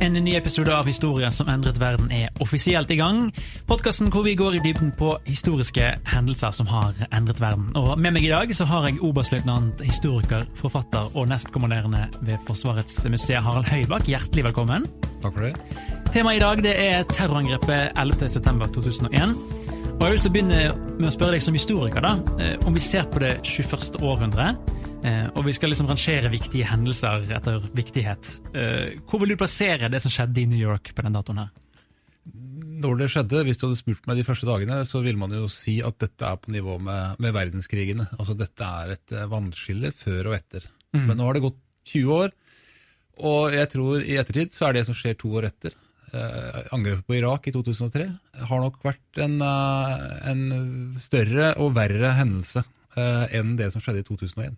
En ny episode av Historien som endret verden er offisielt i gang. Podkasten hvor vi går i dybden på historiske hendelser som har endret verden. Og Med meg i dag så har jeg oberstløytnant, historiker, forfatter og nestkommanderende ved Forsvarets museum, Harald Høybakk. Hjertelig velkommen. Takk for det. Temaet i dag det er terrorangrepet 11.9.2001. Og Jeg vil så begynne med å spørre deg som historiker, da, eh, om vi ser på det 21. århundre. Eh, og vi skal liksom rangere viktige hendelser etter viktighet. Eh, hvor vil du plassere det som skjedde i New York på den datoen her? Når det skjedde, Hvis du hadde spurt meg de første dagene, så ville man jo si at dette er på nivå med, med verdenskrigene. Altså Dette er et vannskille før og etter. Mm. Men nå har det gått 20 år, og jeg tror i ettertid så er det som skjer to år etter, angrepet på Irak i 2003, har nok vært en, en større og verre hendelse uh, enn det som skjedde i 2001.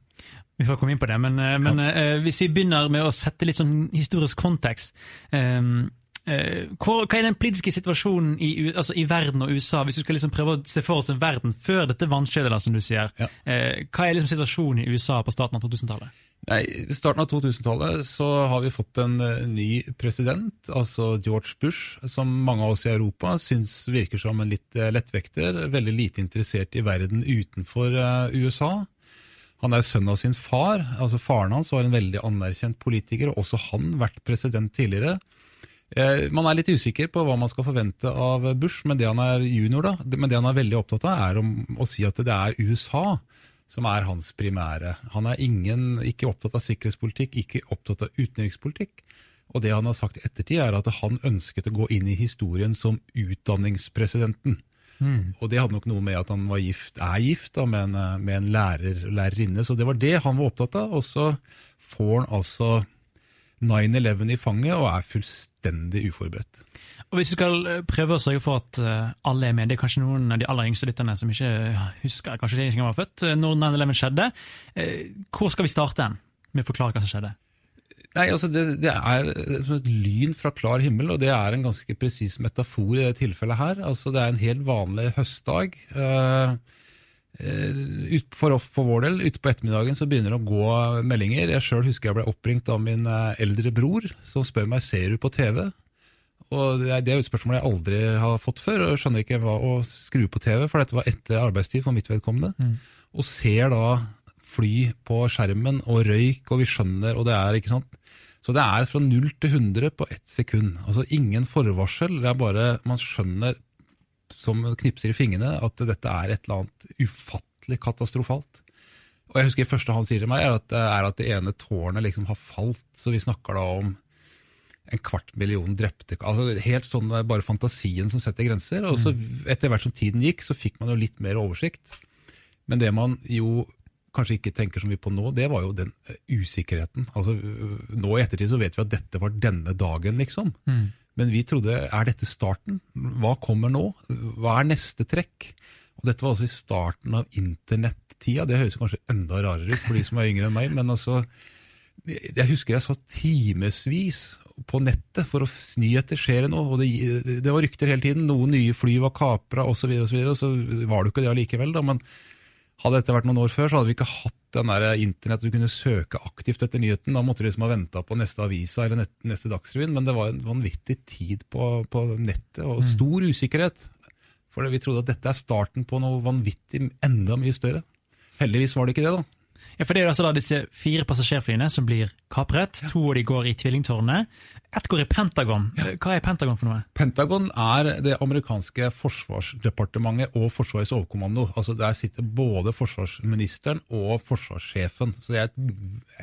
Vi får komme inn på det, men, uh, men uh, hvis vi begynner med å sette litt sånn historisk kontekst um, hva, hva er den politiske situasjonen i, altså i, verden og USA, hvis du skal liksom prøve å se for oss en verden før dette vannskjedet, som du sier? Ja. hva er liksom situasjonen i USA på starten av 2000-tallet? Nei, I starten av 2000-tallet så har vi fått en ny president, altså George Bush, som mange av oss i Europa syns virker som en litt lettvekter. Veldig lite interessert i verden utenfor USA. Han er sønn av sin far. altså Faren hans var en veldig anerkjent politiker, og også han vært president tidligere. Eh, man er litt usikker på hva man skal forvente av Bush, men det han er junior da, men det han er veldig opptatt av, er om, å si at det er USA som er hans primære. Han er ingen, ikke opptatt av sikkerhetspolitikk, ikke opptatt av utenrikspolitikk. Og det han har sagt i ettertid, er at han ønsket å gå inn i historien som utdanningspresidenten. Mm. Og det hadde nok noe med at han var gift, er gift da, med en, med en lærer, lærerinne. Så det var det han var opptatt av. Og så får han altså 9-11 i fanget og er fullstendig uforberedt. Og Hvis vi skal eh, prøve å sørge for at eh, alle er med, det er kanskje noen av de aller yngste lytterne som ikke husker kanskje de ikke var født eh, når 9-11 skjedde. Hvor skal vi starte med å forklare hva som skjedde? Nei, altså det, det, er et lyn fra klar himmel, og det er en ganske presis metafor i det tilfellet her. Altså Det er en helt vanlig høstdag. Uh, for, for, vår del, ute på ettermiddagen så begynner det å gå meldinger. Jeg sjøl husker jeg ble oppringt av min eldre bror, som spør meg ser du på TV. Og Det er, det er et spørsmål jeg aldri har fått før, og skjønner ikke hva å skru på TV, for dette var etter arbeidstid for mitt vedkommende. Mm. Og ser da fly på skjermen og røyk, og vi skjønner, og det er ikke sant så det er fra 0 til 100 på ett sekund. Altså ingen forvarsel. Det er bare Man skjønner som knipser i fingrene at dette er et eller annet ufattelig katastrofalt. Og jeg husker Det første han sier til meg, er at, er at det ene tårnet liksom har falt. Så vi snakker da om en kvart million drepte altså Helt sånn det er bare fantasien som setter grenser. Og så mm. etter hvert som tiden gikk, så fikk man jo litt mer oversikt. Men det man jo kanskje ikke tenker så mye på nå, det var jo den eh, usikkerheten. Altså, Nå i ettertid så vet vi at dette var denne dagen, liksom. Mm. Men vi trodde er dette starten? Hva kommer nå? Hva er neste trekk? Og Dette var altså i starten av internettida. Det høres kanskje enda rarere ut for de som er yngre enn meg, men altså Jeg husker jeg satt timevis på nettet for å nyheter skjer det noe, og det, det, var rykter hele tiden. Noen nye fly var kapra osv., og, så videre, og så var det jo ikke det allikevel. da, men hadde dette vært noen år før, så hadde vi ikke hatt den der internett du kunne søke aktivt etter nyheten. Da måtte du liksom ha venta på neste avisa eller neste Dagsrevyen, men det var en vanvittig tid på, på nettet og stor usikkerhet. For vi trodde at dette er starten på noe vanvittig enda mye større. Heldigvis var det ikke det, da. Ja, for Det er altså da disse fire passasjerflyene som blir kapret. To av de går i tvillingtårnet. Ett går i Pentagon. Hva er Pentagon for noe? Pentagon er det amerikanske forsvarsdepartementet og Forsvarets overkommando. Altså Der sitter både forsvarsministeren og forsvarssjefen. Så Det er et,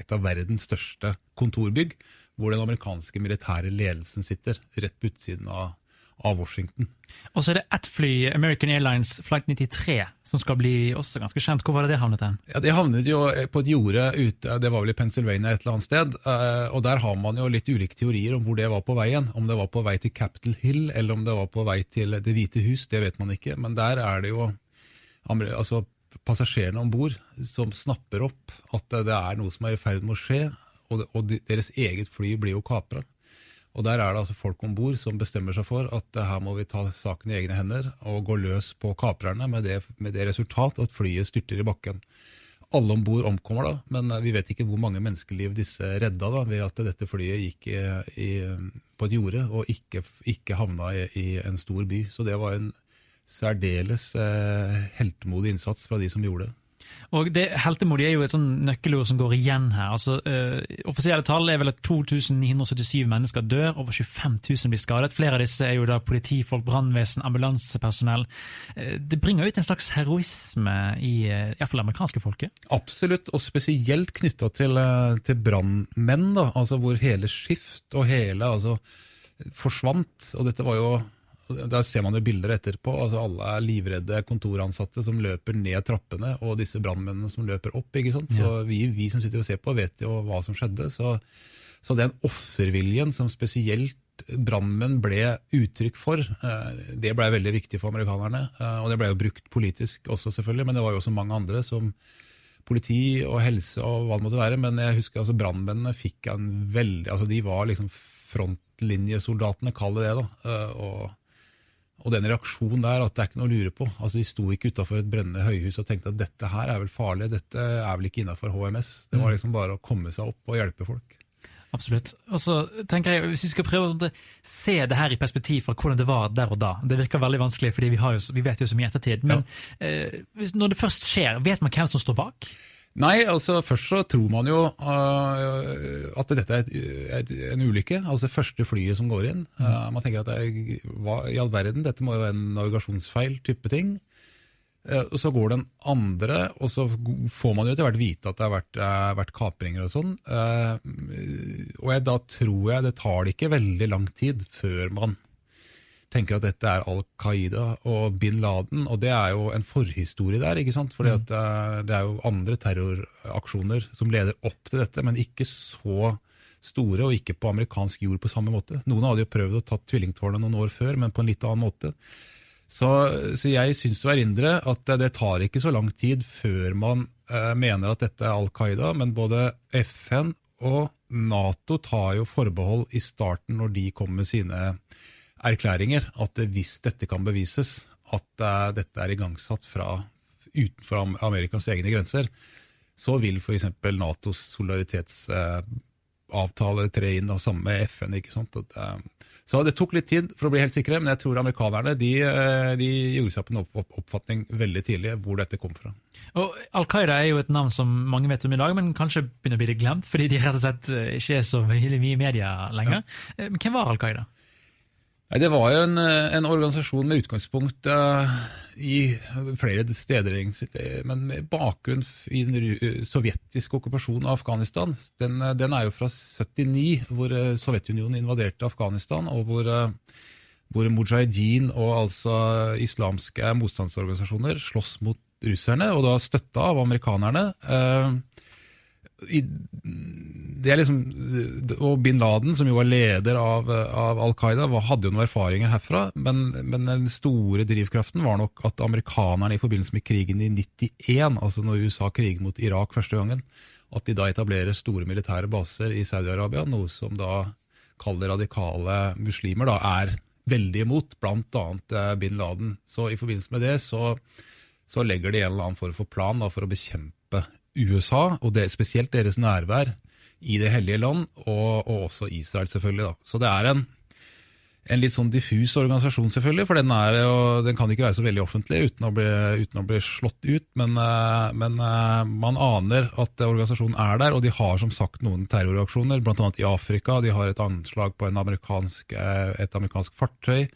et av verdens største kontorbygg, hvor den amerikanske militære ledelsen sitter. Rett på utsiden av av Washington. Og så er det ett fly, American Airlines Flight 93, som skal bli også ganske kjent. Hvor var det det havnet hen? Ja, Det havnet jo på et jorde ute, det var vel i Pennsylvania et eller annet sted. Eh, og Der har man jo litt ulike teorier om hvor det var på veien. Om det var på vei til Capitol Hill, eller om det var på vei til Det hvite hus, det vet man ikke. Men der er det jo altså, passasjerene om bord som snapper opp at det er noe som er i ferd med å skje, og, deres eget fly blir jo kapra. Og Der er det altså folk om bord som bestemmer seg for at uh, her må vi ta saken i egne hender og gå løs på kaprerne, med det, med det resultat at flyet styrter i bakken. Alle om bord omkommer da, men uh, vi vet ikke hvor mange menneskeliv disse redda da, ved at dette flyet gikk i, i, på et jorde og ikke, ikke havna i, i, en stor by. Så det var en særdeles eh, heltemodig innsats fra de som gjorde det. Og det Heltemodig er jo et sånn nøkkelord som går igjen her. Altså, uh, offisielle tall er vel at 2977 mennesker dør, over 25 000 blir skadet. Flere av disse er jo da politifolk, brannvesen, ambulansepersonell. Uh, det bringer ut en slags heroisme i uh, iallfall det amerikanske folket? Absolutt, og spesielt knytta til, til brannmenn, altså hvor hele skift og hele altså, forsvant. Og dette var jo der ser man jo bilder etterpå. altså Alle er livredde kontoransatte som løper ned trappene, og disse brannmennene som løper opp. ikke sant? Ja. Så vi, vi, som sitter og ser på, vet jo hva som skjedde. Så, så den offerviljen som spesielt brannmenn ble uttrykk for, eh, det ble veldig viktig for amerikanerne. Eh, og det ble jo brukt politisk også, selvfølgelig, men det var jo også mange andre som politi og helse og hva det måtte være. Men jeg husker altså brannmennene fikk en veldig altså De var liksom frontlinjesoldatene, kall det det. da, eh, og og den reaksjonen der, at det er ikke noe å lure på. Altså, De sto ikke utafor et brennende høyhus og tenkte at dette her er vel farlig, dette er vel ikke innafor HMS. Det var mm. liksom bare å komme seg opp og hjelpe folk. Absolutt. Og så tenker jeg, Hvis vi skal prøve å se det her i perspektiv fra hvordan det var der og da Det virker veldig vanskelig, fordi vi, jo, vi vet jo så mye ettertid. Men ja. eh, når det først skjer, vet man hvem som står bak? Nei, altså først så tror man jo uh, at dette er et, et, en ulykke. Altså første flyet som går inn. Uh, man tenker at det er, hva i all verden, dette må jo være en navigasjonsfeil type ting. Uh, og Så går den andre, og så får man jo etter hvert vite at det har vært, vært kapringer og sånn. og jeg, da tror jeg det tar det ikke veldig lang tid før man tenker at dette er Al Qaida og bin Laden, og det er jo en forhistorie der. ikke sant? Fordi mm. at eh, det er jo andre terroraksjoner som leder opp til dette, men ikke så store, og ikke på amerikansk jord på samme måte. Noen hadde jo prøvd å ta tvillingtårnet noen år før, men på en litt annen måte. Så, så jeg syns å erindre at det tar ikke så lang tid før man uh, mener at dette er Al Qaida, men både FN og Nato tar jo forbehold i starten når de kommer med sine erklæringer at hvis dette kan bevises, at uh, dette er igangsatt fra utenfor Amerikas egne grenser, så vil f.eks. Natos solidaritetsavtale uh, tre inn, og samme med FN. ikke sant? At, uh, så det tok litt tid for å bli helt sikre, men jeg tror amerikanerne de, eh, de gjorde seg på en oppfatning veldig tidlig hvor dette kom fra. Og Al Qaida er jo et navn som mange vet om i dag, men kanskje begynner å bli litt glemt, fordi de rett og slett ikke er så mye i media lenger. Ja. Hvem var Al Qaida? Nei, Det var jo en, eh, en organisasjon med utgangspunkt uh, i flere steder, men med bakgrunn i den sovjetiske okkupasjonen av Afghanistan. Den, den, er jo fra 79, hvor Sovjetunionen invaderte Afghanistan, og hvor, hvor mujahedin og altså islamske motstandsorganisasjoner slåss mot russerne, og da støtta av amerikanerne. Uh, det er liksom, og bin Laden, som jo var leder av, av Al Qaida, hadde jo noen erfaringer herfra. Men, men, den store drivkraften var nok at amerikanerne i forbindelse med krigen i 91, altså når USA kriger mot Irak første gangen, at de da etablerer store militære baser i Saudi-Arabia, noe som da kaller radikale muslimer da er veldig imot, bl.a. Eh, bin Laden. Så i forbindelse med det så, så legger de en eller annen form for plan da, for å bekjempe USA, og det, spesielt deres nærvær i Det hellige land, og, og også Israel, selvfølgelig. Da. Så det er en, en, litt sånn diffus organisasjon, selvfølgelig, for den, er, den kan ikke være så veldig offentlig uten å bli, uten å bli slått ut. Men, eh, men, eh, man aner at organisasjonen er der, og de har som sagt noen terroraksjoner, bl.a. i Afrika. De har et anslag på amerikansk, eh, et amerikansk fartøy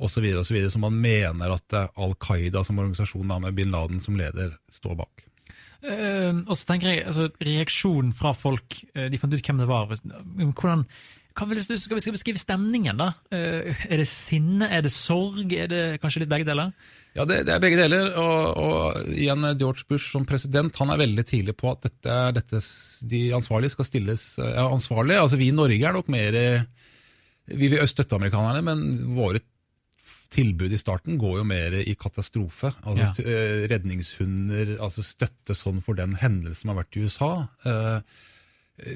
osv. som man mener at Al Qaida som organisasjon med bin Laden som leder står bak. Uh, og så tenker jeg, altså, Reaksjonen fra folk, uh, de fant ut hvem det var. Hvordan, kan vi, skal vi beskrive stemningen, da? Uh, er det sinne, er det sorg, er det kanskje litt begge deler? Ja, det, det er begge deler. Og, og, igjen, George Bush som president han er veldig tidlig på at dette, dette, de ansvarlige skal stilles ja, ansvarlige. Altså Vi i Norge er nok mer Vi vil støtte amerikanerne, men våre tilbud i starten går jo mer i katastrofe. Altså ja. Eh, redningshunder, altså støtte sånn for den hendelsen som har vært i USA. Eh,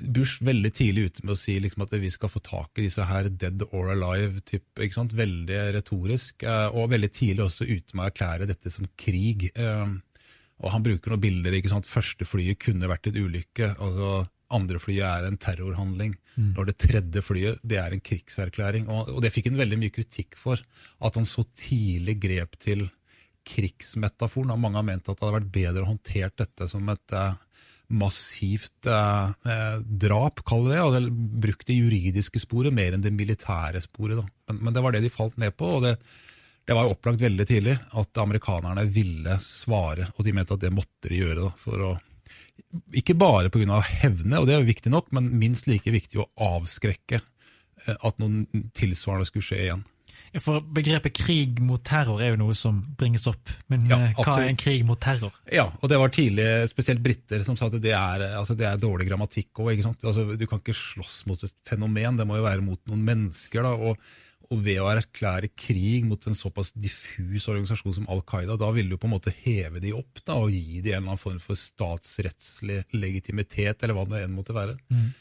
Bush veldig tidlig ute med å si liksom at vi skal få tak i disse her dead or alive, typ, ikke sant? veldig retorisk. Eh, og veldig tidlig også ute med å erklære dette som krig. Og han bruker noen bilder. ikke sant? Første flyet kunne vært en ulykke. altså andre flyet er en terrorhandling. Mm. Når det tredje flyet det er en krigserklæring. Og, og, det fikk han veldig mye kritikk for. At han så tidlig grep til krigsmetaforen. Og mange har ment at det hadde vært bedre å håndtert dette som et uh, massivt eh, eh drap, kall det det. de brukt det juridiske sporet mer enn det militære sporet. Men, men, det var det de falt ned på. og det, det var jo opplagt veldig tidlig at amerikanerne ville svare, og de mente at det måtte de gjøre da, for å ikke bare pga. hevne, og det er jo viktig nok, men minst like viktig å avskrekke eh, at noen tilsvarende skulle skje igjen. For Begrepet krig mot terror er jo noe som bringes opp. Men ja, eh, hva er en krig mot terror? Ja, og det var tidlig spesielt briter som sa at det er, altså det er dårlig grammatikk òg. Altså, du kan ikke slåss mot et fenomen, det må jo være mot noen mennesker. da, og og ved å erklære krig mot en såpass diffus organisasjon som Al Qaida, da ville du på en måte heve de opp da, og gi de en eller annen form for statsrettslig legitimitet, eller hva det enn måtte være. Mm.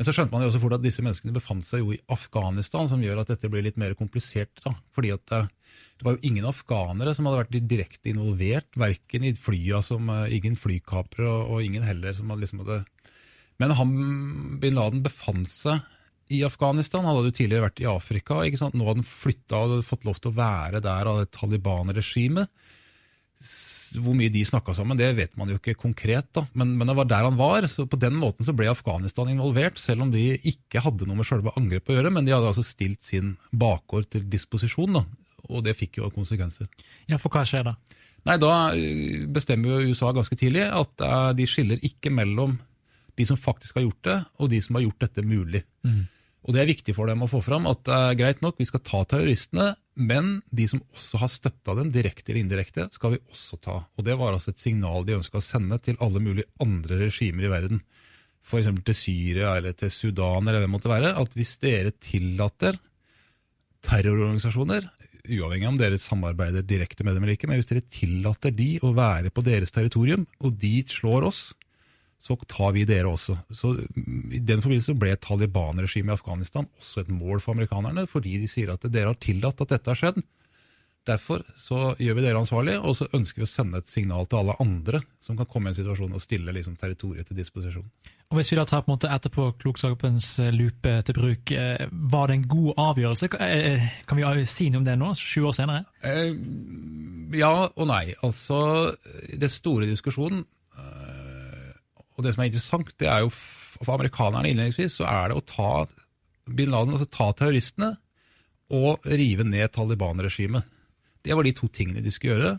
Men så skjønte man jo også fort at disse menneskene befant seg jo i Afghanistan, som gjør at dette blir litt mer komplisert. da, fordi at det, det var jo ingen afghanere som hadde vært direkte involvert, verken i flya som uh, ingen flykapere, og, og, ingen heller som hadde liksom hadde Men han, bin Laden befant seg i Afghanistan. Han hadde jo tidligere vært i Afrika. ikke sant? Nå hadde han flytta og fått lov til å være der av det Taliban-regimet. Hvor mye de snakka sammen, det vet man jo ikke konkret, da. Men, men, det var der han var. så På den måten så ble Afghanistan involvert, selv om de ikke hadde noe med selve angrepet å gjøre. Men de hadde altså stilt sin bakgård til disposisjon, da. Og det fikk jo konsekvenser. Ja, For hva skjer da? Nei, Da eh, bestemmer jo USA ganske tidlig at uh, de skiller ikke mellom de som faktisk har gjort det, og de som har gjort dette mulig. Mm. Og Det er viktig for dem å få fram at det er greit nok, vi skal ta terroristene, men de som også har støtta dem, direkte eller indirekte, skal vi også ta. Og Det var altså et signal de ønska å sende til alle mulige andre regimer i verden. F.eks. til Syria eller til Sudan eller hvem måtte være. At hvis dere tillater terrororganisasjoner, uavhengig av om dere samarbeider direkte med dem eller ikke, men hvis dere tillater de å være på deres territorium, og de slår oss, så tar vi dere også. Så I den forbindelse ble Taliban-regimet i Afghanistan også et mål for amerikanerne, fordi de sier at dere har tillatt at dette har skjedd. Derfor så gjør vi dere ansvarlig, og så ønsker vi å sende et signal til alle andre som kan komme i en situasjon og stille liksom, territoriet til disposisjon. Og Hvis vi da tar på en måte etterpå klokskapens eh, lupe til bruk, eh, var det en god avgjørelse? Eh, kan vi si noe om det nå, sju år senere? Eh, ja og nei. Altså, det store diskusjonen og det som er interessant, det er jo for amerikanerne innledningsvis, så er det å ta bin Laden, altså ta terroristene og rive ned Taliban-regimet. Det var de to tingene de skulle gjøre.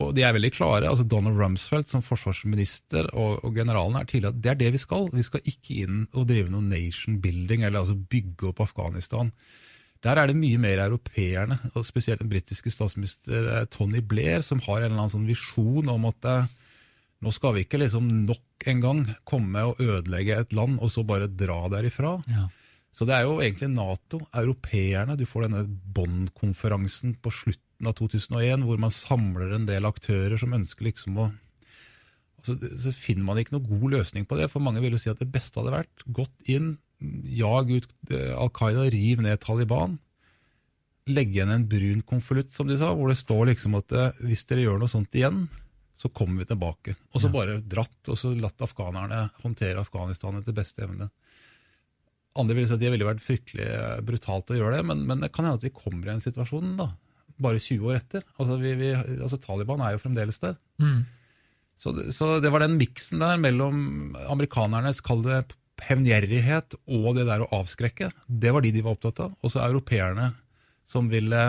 Og de er veldig klare. altså Donald Rumsfeld som forsvarsminister og, og generalen er tidligere at det er det vi skal. Vi skal ikke inn og drive noe nation building, eller altså bygge opp Afghanistan. Der er det mye mer europeerne, og spesielt den britiske statsminister eh, Tony Blair, som har en eller annen sånn visjon om at Nå skal vi ikke liksom nok en gang komme og ødelegge et land, og så bare dra derifra. Ja. Så det er jo egentlig Nato, europeerne. Du får denne Bonn-konferansen på slutten av 2001, hvor man samler en del aktører som ønsker liksom å så, så finner man ikke noe god løsning på det, for mange vil jo si at det beste hadde vært gått inn, jag ut eh, Al Qaida, riv ned Taliban, legge igjen en brun konvolutt, som de sa, hvor det står liksom at eh, hvis dere gjør noe sånt igjen, så kommer vi tilbake. Og så Ja. bare dratt, og så latt afghanerne håndtere Afghanistan etter beste evne. Andre vil si at det ville vært fryktelig eh, brutalt å gjøre det, men, men det kan hende at vi kommer i en situasjon da, bare 20 år etter. Altså, vi, vi, altså Taliban er jo fremdeles der. Mm. Så, så det var den miksen der mellom amerikanernes kall det hevngjerrighet og det der å avskrekke. Det var de de var opptatt av. Og så europeerne som ville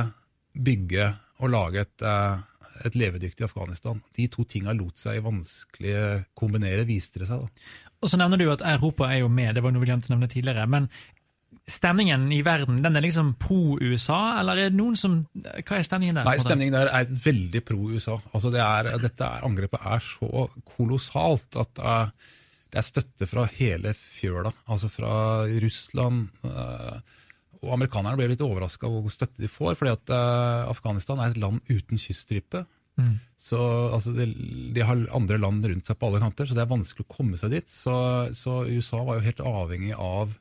bygge og lage et, eh, et levedyktig Afghanistan. De to tinga lot seg vanskelig kombinere, viste det seg. da. Og så nevner du at Europa er jo med, det var noe vi glemte å nevne tidligere. Men stemningen i verden, den er liksom pro-USA, eller er det noen som Hva er stemningen der? Nei, stemningen der er veldig pro-USA. Altså det er, dette er, angrepet er så kolossalt at eh, det er støtte fra hele fjøla. Altså fra Russland. Og amerikanerne ble litt overraska over hvor støtte de får, fordi at eh, Afghanistan er et land uten kyststripe. Mm. Så altså, de, de har andre land rundt seg på alle kanter, så det er vanskelig å komme seg dit. Så, så USA var jo helt avhengig av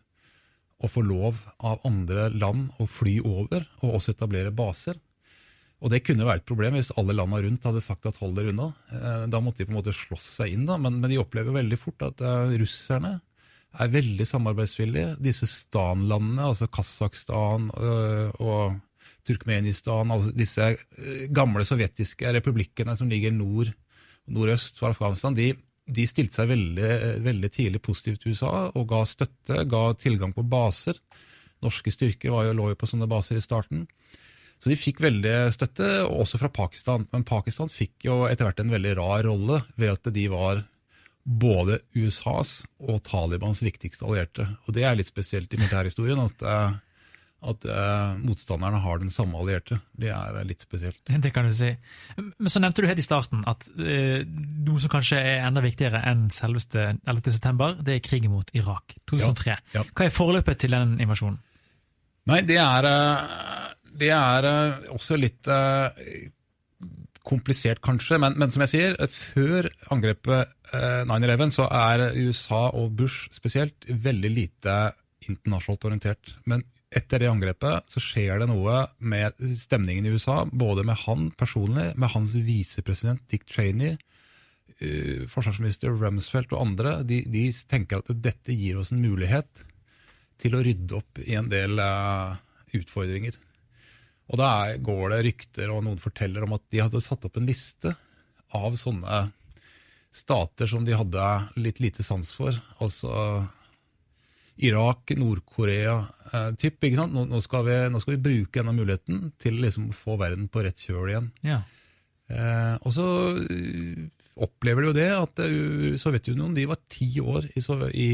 å få lov av andre land å fly over, og også etablere baser. Og det kunne være et problem hvis alle landa rundt hadde sagt at hold dere unna. Eh, Da måtte de på en måte slåss seg inn, da, men, men de opplever veldig fort at eh, russerne er veldig samarbeidsvillige. Disse Stan-landene, altså Kasakhstan øh, og Turkmenistan, altså disse øh, gamle sovjetiske republikkene som ligger nord nordøst for Afghanistan, de, de stilte seg veldig, veldig tidlig positivt til USA og ga støtte, ga tilgang på baser. Norske styrker jo, lå jo på sånne baser i starten. Så de fikk veldig støtte, også fra Pakistan. Men Pakistan fikk jo etter hvert en veldig rar rolle ved at de var både USAs og Talibans viktigste allierte. Og det er litt spesielt i militærhistorien, at, eh, at eh, motstanderne har den samme allierte. Det er eh, litt spesielt. Det kan du si. Men så nevnte du helt i starten at eh, noe som kanskje er enda viktigere enn selveste 11. september, det er krigen mot Irak 2003. Ja, ja. Hva er forløpet til den invasjonen? Nei, det er, det er også litt komplisert, kanskje. Men, men som jeg sier, før angrepet eh, 9-11 så er USA og Bush spesielt veldig lite internasjonalt orientert. Men etter det angrepet så skjer det noe med stemningen i USA, både med han personlig, med hans visepresident Dick Cheney, eh, forsvarsminister Rumsfeldt og andre. De, de tenker at dette gir oss en mulighet til å rydde opp i en del eh, utfordringer. Og da går det rykter, og noen forteller om at de hadde satt opp en liste av sånne stater som de hadde litt lite sans for. Altså Irak, Nord-Korea eh, typ, ikke sant? Nå, nå, skal vi, nå skal vi bruke denne muligheten til liksom å få verden på rett kjøl igjen. Ja. Eh, og så eh, opplever de jo det at eh, Sovjetunionen de var ti år i, i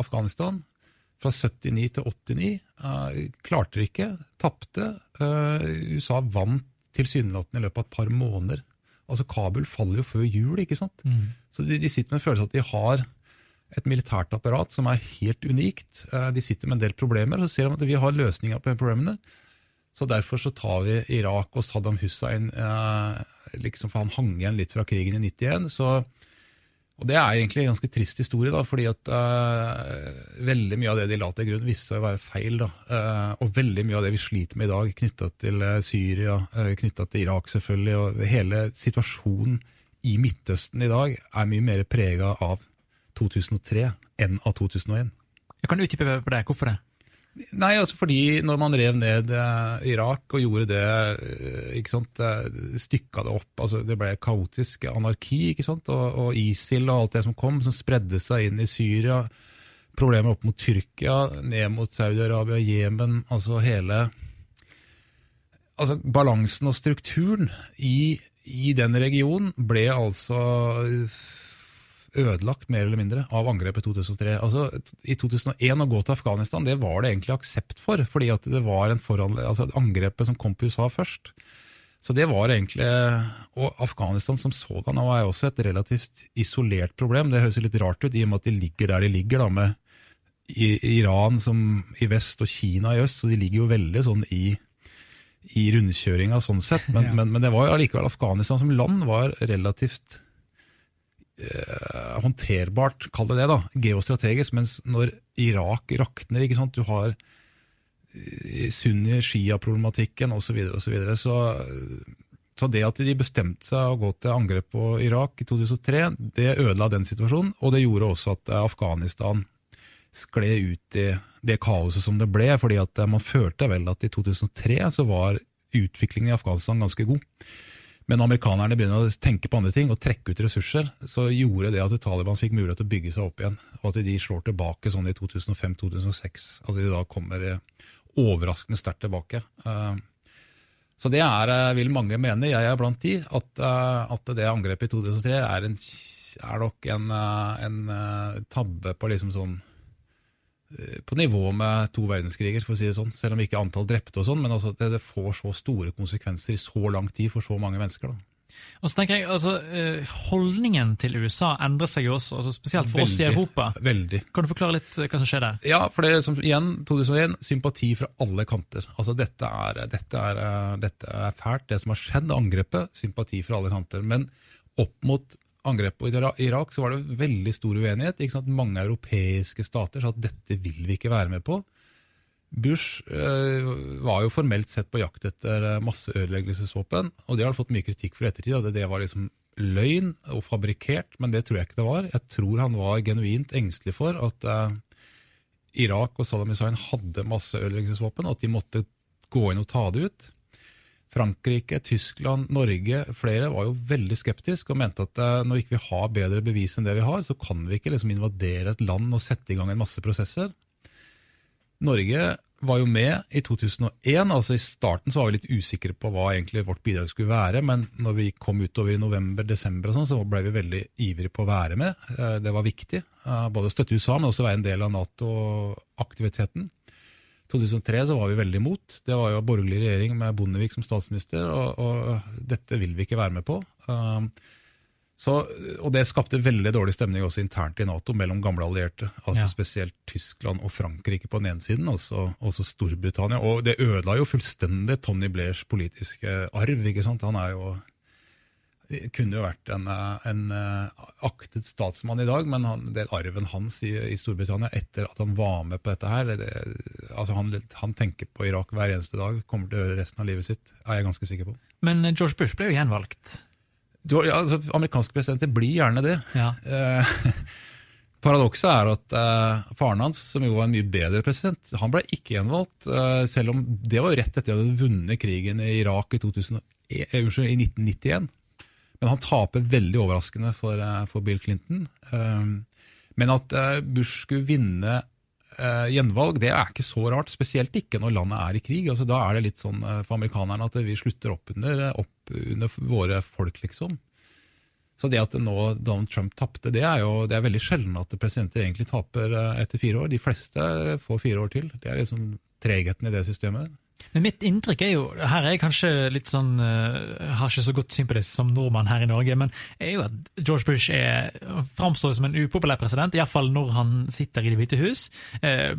Afghanistan. Fra 79 til 89. Eh, klarte det ikke, tapte. Eh, USA vant tilsynelatende i løpet av et par måneder. Altså Kabul faller jo før jul, ikke sant. Mm. Så de, de sitter med en følelse at de har et militært apparat som er helt unikt. Eh, De sitter med en del problemer, og så ser de at vi har løsninger på problemene. Så derfor så tar vi Irak og Saddam Hussein, liksom, for han hang igjen litt fra krigen i 91. Så, og det er egentlig en ganske trist historie, da, fordi at uh, veldig mye av det de la til grunn, viste seg å være feil. Da. Uh, og veldig mye av det vi sliter med i dag, knytta til eh, Syria, uh, knytta til Irak selvfølgelig, og hele situasjonen i Midtøsten i dag er mye mer prega av 2003 enn av 2001. Jeg kan utdype på det. Hvorfor det? Nei, altså fordi når man rev ned eh, Irak og gjorde det, eh, ikke sant, eh, stykka det opp, altså det ble kaotisk anarki, ikke sant, og, og ISIL og alt det som kom, som spredde seg inn i Syria, problemer opp mot Tyrkia, ned mot Saudi-Arabia, Jemen, altså hele altså balansen og strukturen i, i den regionen ble altså ødelagt mer eller mindre av angrepet i 2003. Altså, I 2001 å gå til Afghanistan det var det egentlig aksept for, fordi at det var en foran, altså angrepet som kom på USA først. Så det var egentlig Og Afghanistan som sådan er også et relativt isolert problem. Det høres litt rart ut i og med at de ligger der de ligger, da, med Iran som i vest og Kina i øst, så de ligger jo veldig sånn i, i rundkjøringa sånn sett. Men, ja. men, men, det var jo allikevel Afghanistan som land var relativt eh, håndterbart, kall det det, da, geostrategisk. Mens når Irak rakner, ikke sant, du har eh, sunni-shia-problematikken osv., så, videre, og så, videre, så så det at de bestemte seg å gå til angrep på Irak i 2003, det ødela den situasjonen. Og det gjorde også at Afghanistan skled ut i det kaoset som det ble. fordi at eh, man følte vel at i 2003 så var utviklingen i Afghanistan ganske god. Men amerikanerne begynner å tenke på andre ting og trekke ut ressurser, så gjorde det at Taliban fikk mulighet til å bygge seg opp igjen. Og at de slår tilbake sånn i 2005-2006. At de da kommer eh, overraskende sterkt tilbake. Eh, så det er, vil mange mene, jeg er blant de, at, at det angrepet i 2003 er, en, er nok en, en tabbe på liksom sånn Eh, på nivå med to verdenskriger, for å si det sånn. Selv om ikke antall drepte og sånn, men altså det, det, får så store konsekvenser i så lang tid for så mange mennesker. da. Og så tenker jeg, altså, eh, Holdningen til USA endrer seg jo også, altså spesielt for veldig, oss i Europa. Veldig. Kan du forklare litt eh, hva som skjer der? Ja, for det som igjen, 2001, sympati fra alle kanter. Altså Dette er, dette er, dette er fælt, det som har skjedd, angrepet. Sympati fra alle kanter. Men opp mot angrepet på Irak så var det veldig stor uenighet. Ikke sant? Mange europeiske stater sa at dette vil vi ikke være med på. Bush eh, var jo formelt sett på jakt etter eh, masseødeleggelsesvåpen, og det har fått mye kritikk for ettertid. At det var liksom løgn og fabrikkert, men det tror jeg ikke det var. Jeg tror han var genuint engstelig for at eh, Irak og Saddam Hussein hadde masseødeleggelsesvåpen, og at de måtte gå inn og ta det ut. Frankrike, Tyskland, Norge, flere var jo veldig skeptiske og mente at når når vi ikke har bedre bevis enn det vi har, så kan vi ikke liksom invadere et land og sette i gang en masse prosesser. Norge var jo med i 2001. altså I starten så var vi litt usikre på hva egentlig vårt bidrag skulle være, men når vi kom utover i november-desember, og sånn, så ble vi veldig ivrige på å være med. Eh, det var viktig. Eh, både å støtte USA, men også være en del av Nato-aktiviteten. 2003 så var vi veldig imot. Det var jo borgerlig regjering med Bondevik som statsminister, og, og dette vil vi ikke være med på. Um, så, og Det skapte veldig dårlig stemning også internt i Nato mellom gamle allierte. altså ja. Spesielt Tyskland og Frankrike på den ene siden, også, også Storbritannia. Og det ødela jo fullstendig Tony Blairs politiske arv. ikke sant? Han er jo kunne jo vært en, eh, en eh, aktet statsmann i dag, men han, det arven hans i, i, Storbritannia etter at han var med på dette her det, altså han, han, tenker på Irak hver eneste dag, kommer til å gjøre resten av livet sitt, er jeg ganske sikker på. Men eh, George Bush ble jo gjenvalgt? Du, ja, altså, amerikanske presidenter blir gjerne det. Ja. Paradokset er at eh, faren hans, som jo var en mye bedre president, han ble ikke gjenvalgt. Eh, selv om det var rett etter at de hadde vunnet krigen i Irak i, 2000, i 1991. Men han taper veldig overraskende for, eh, for Bill Clinton. Um, men at eh, Bush skulle vinne uh, gjenvalg, det er ikke så rart. Spesielt ikke når landet er i krig. Altså, da er det litt sånn for amerikanerne at vi slutter opp under, opp under våre folk, liksom. Så det at nå Donald Trump tapte, det er jo det er veldig sjelden at presidenter egentlig taper etter fire år. De fleste får fire år til. Det er liksom tregheten i det systemet. Men mitt inntrykk er jo, her er jeg kanskje litt sånn uh, Har ikke så godt syn på det som nordmann her i Norge, men er jo at George Bush er, framstår som en upopulær president, iallfall når han sitter i Det hvite hus. Uh,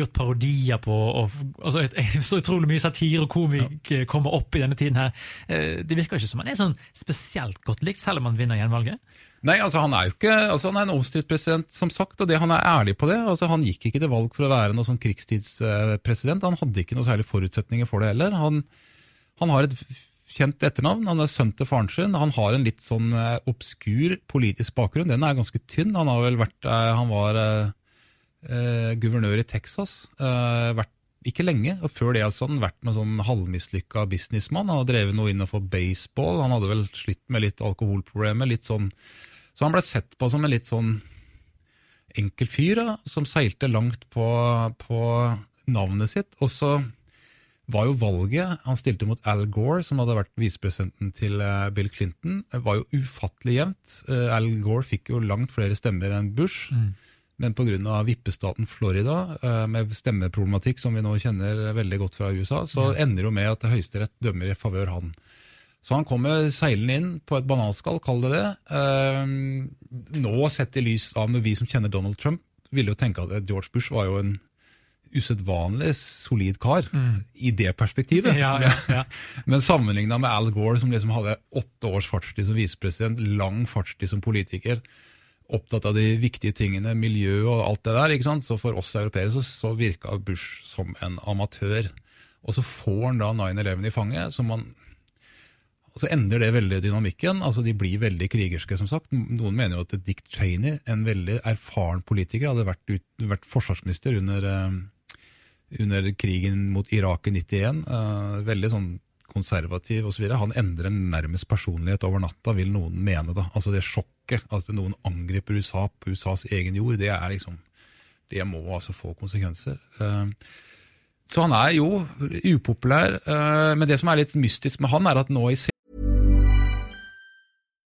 gjort parodier på og, altså, Så utrolig mye satire og komikk ja. kommer opp i denne tiden her. Uh, det virker ikke som han er sånn spesielt godt likt, selv om han vinner gjenvalget. Nei, altså Han er jo ikke, altså han er en omstridt president, som sagt, og det, han er ærlig på det. altså Han gikk ikke til valg for å være noen sånn krigstidspresident. Han hadde ikke noe særlig forutsetninger for det heller. Han, han har et kjent etternavn, han er sønn til faren sin. Han har en litt sånn uh, obskur politisk bakgrunn. Den er ganske tynn. Han har vel vært, uh, han var eh, guvernør i Texas. vært ikke lenge, og før det altså, han vært noen sånn halvmislykka businessmann. Han har drevet noe innenfor baseball, han hadde vel slitt med litt alkoholproblemer. litt sånn så han ble sett på som en litt sånn enkel fyr da, som seilte langt på, på navnet sitt. Og så var jo valget Han stilte mot Al Gore, som hadde vært visepresidenten til eh, Bill Clinton. Det var jo ufattelig jevnt. Eh, Al Gore fikk jo langt flere stemmer enn Bush. Mm. Men pga. vippestaten Florida, eh, med stemmeproblematikk som vi nå kjenner veldig godt fra USA, så ender jo med at Høyesterett dømmer i favør han. Så han kommer seilende inn på et bananskall, kall det det. Eh, nå sett i lys av når vi som kjenner Donald Trump, ville jo tenke at George Bush var jo en usedvanlig solid kar i det perspektivet. Ja, ja, ja. Men sammenligna med Al Gore, som liksom hadde åtte års fartstid som visepresident, lang fartstid som politiker, opptatt av de viktige tingene, miljø og alt det der, ikke sant? så for oss europeere så, så virka Bush som en amatør. Og så får han da 9-11 i fanget, som man og Så endrer det veldig dynamikken. altså De blir veldig krigerske, som sagt. Noen mener jo at Dick Cheney, en veldig erfaren politiker, hadde vært, ut, vært forsvarsminister under, eh, under krigen mot Irak i 91. eh, veldig sånn konservativ osv. Han endrer nærmest personlighet over natta, vil noen mene. da. Altså Det sjokket, at noen angriper USA på USAs egen jord, det er liksom Det må altså få konsekvenser. Eh, så han er jo upopulær, men det som er litt mystisk med han, er at nå i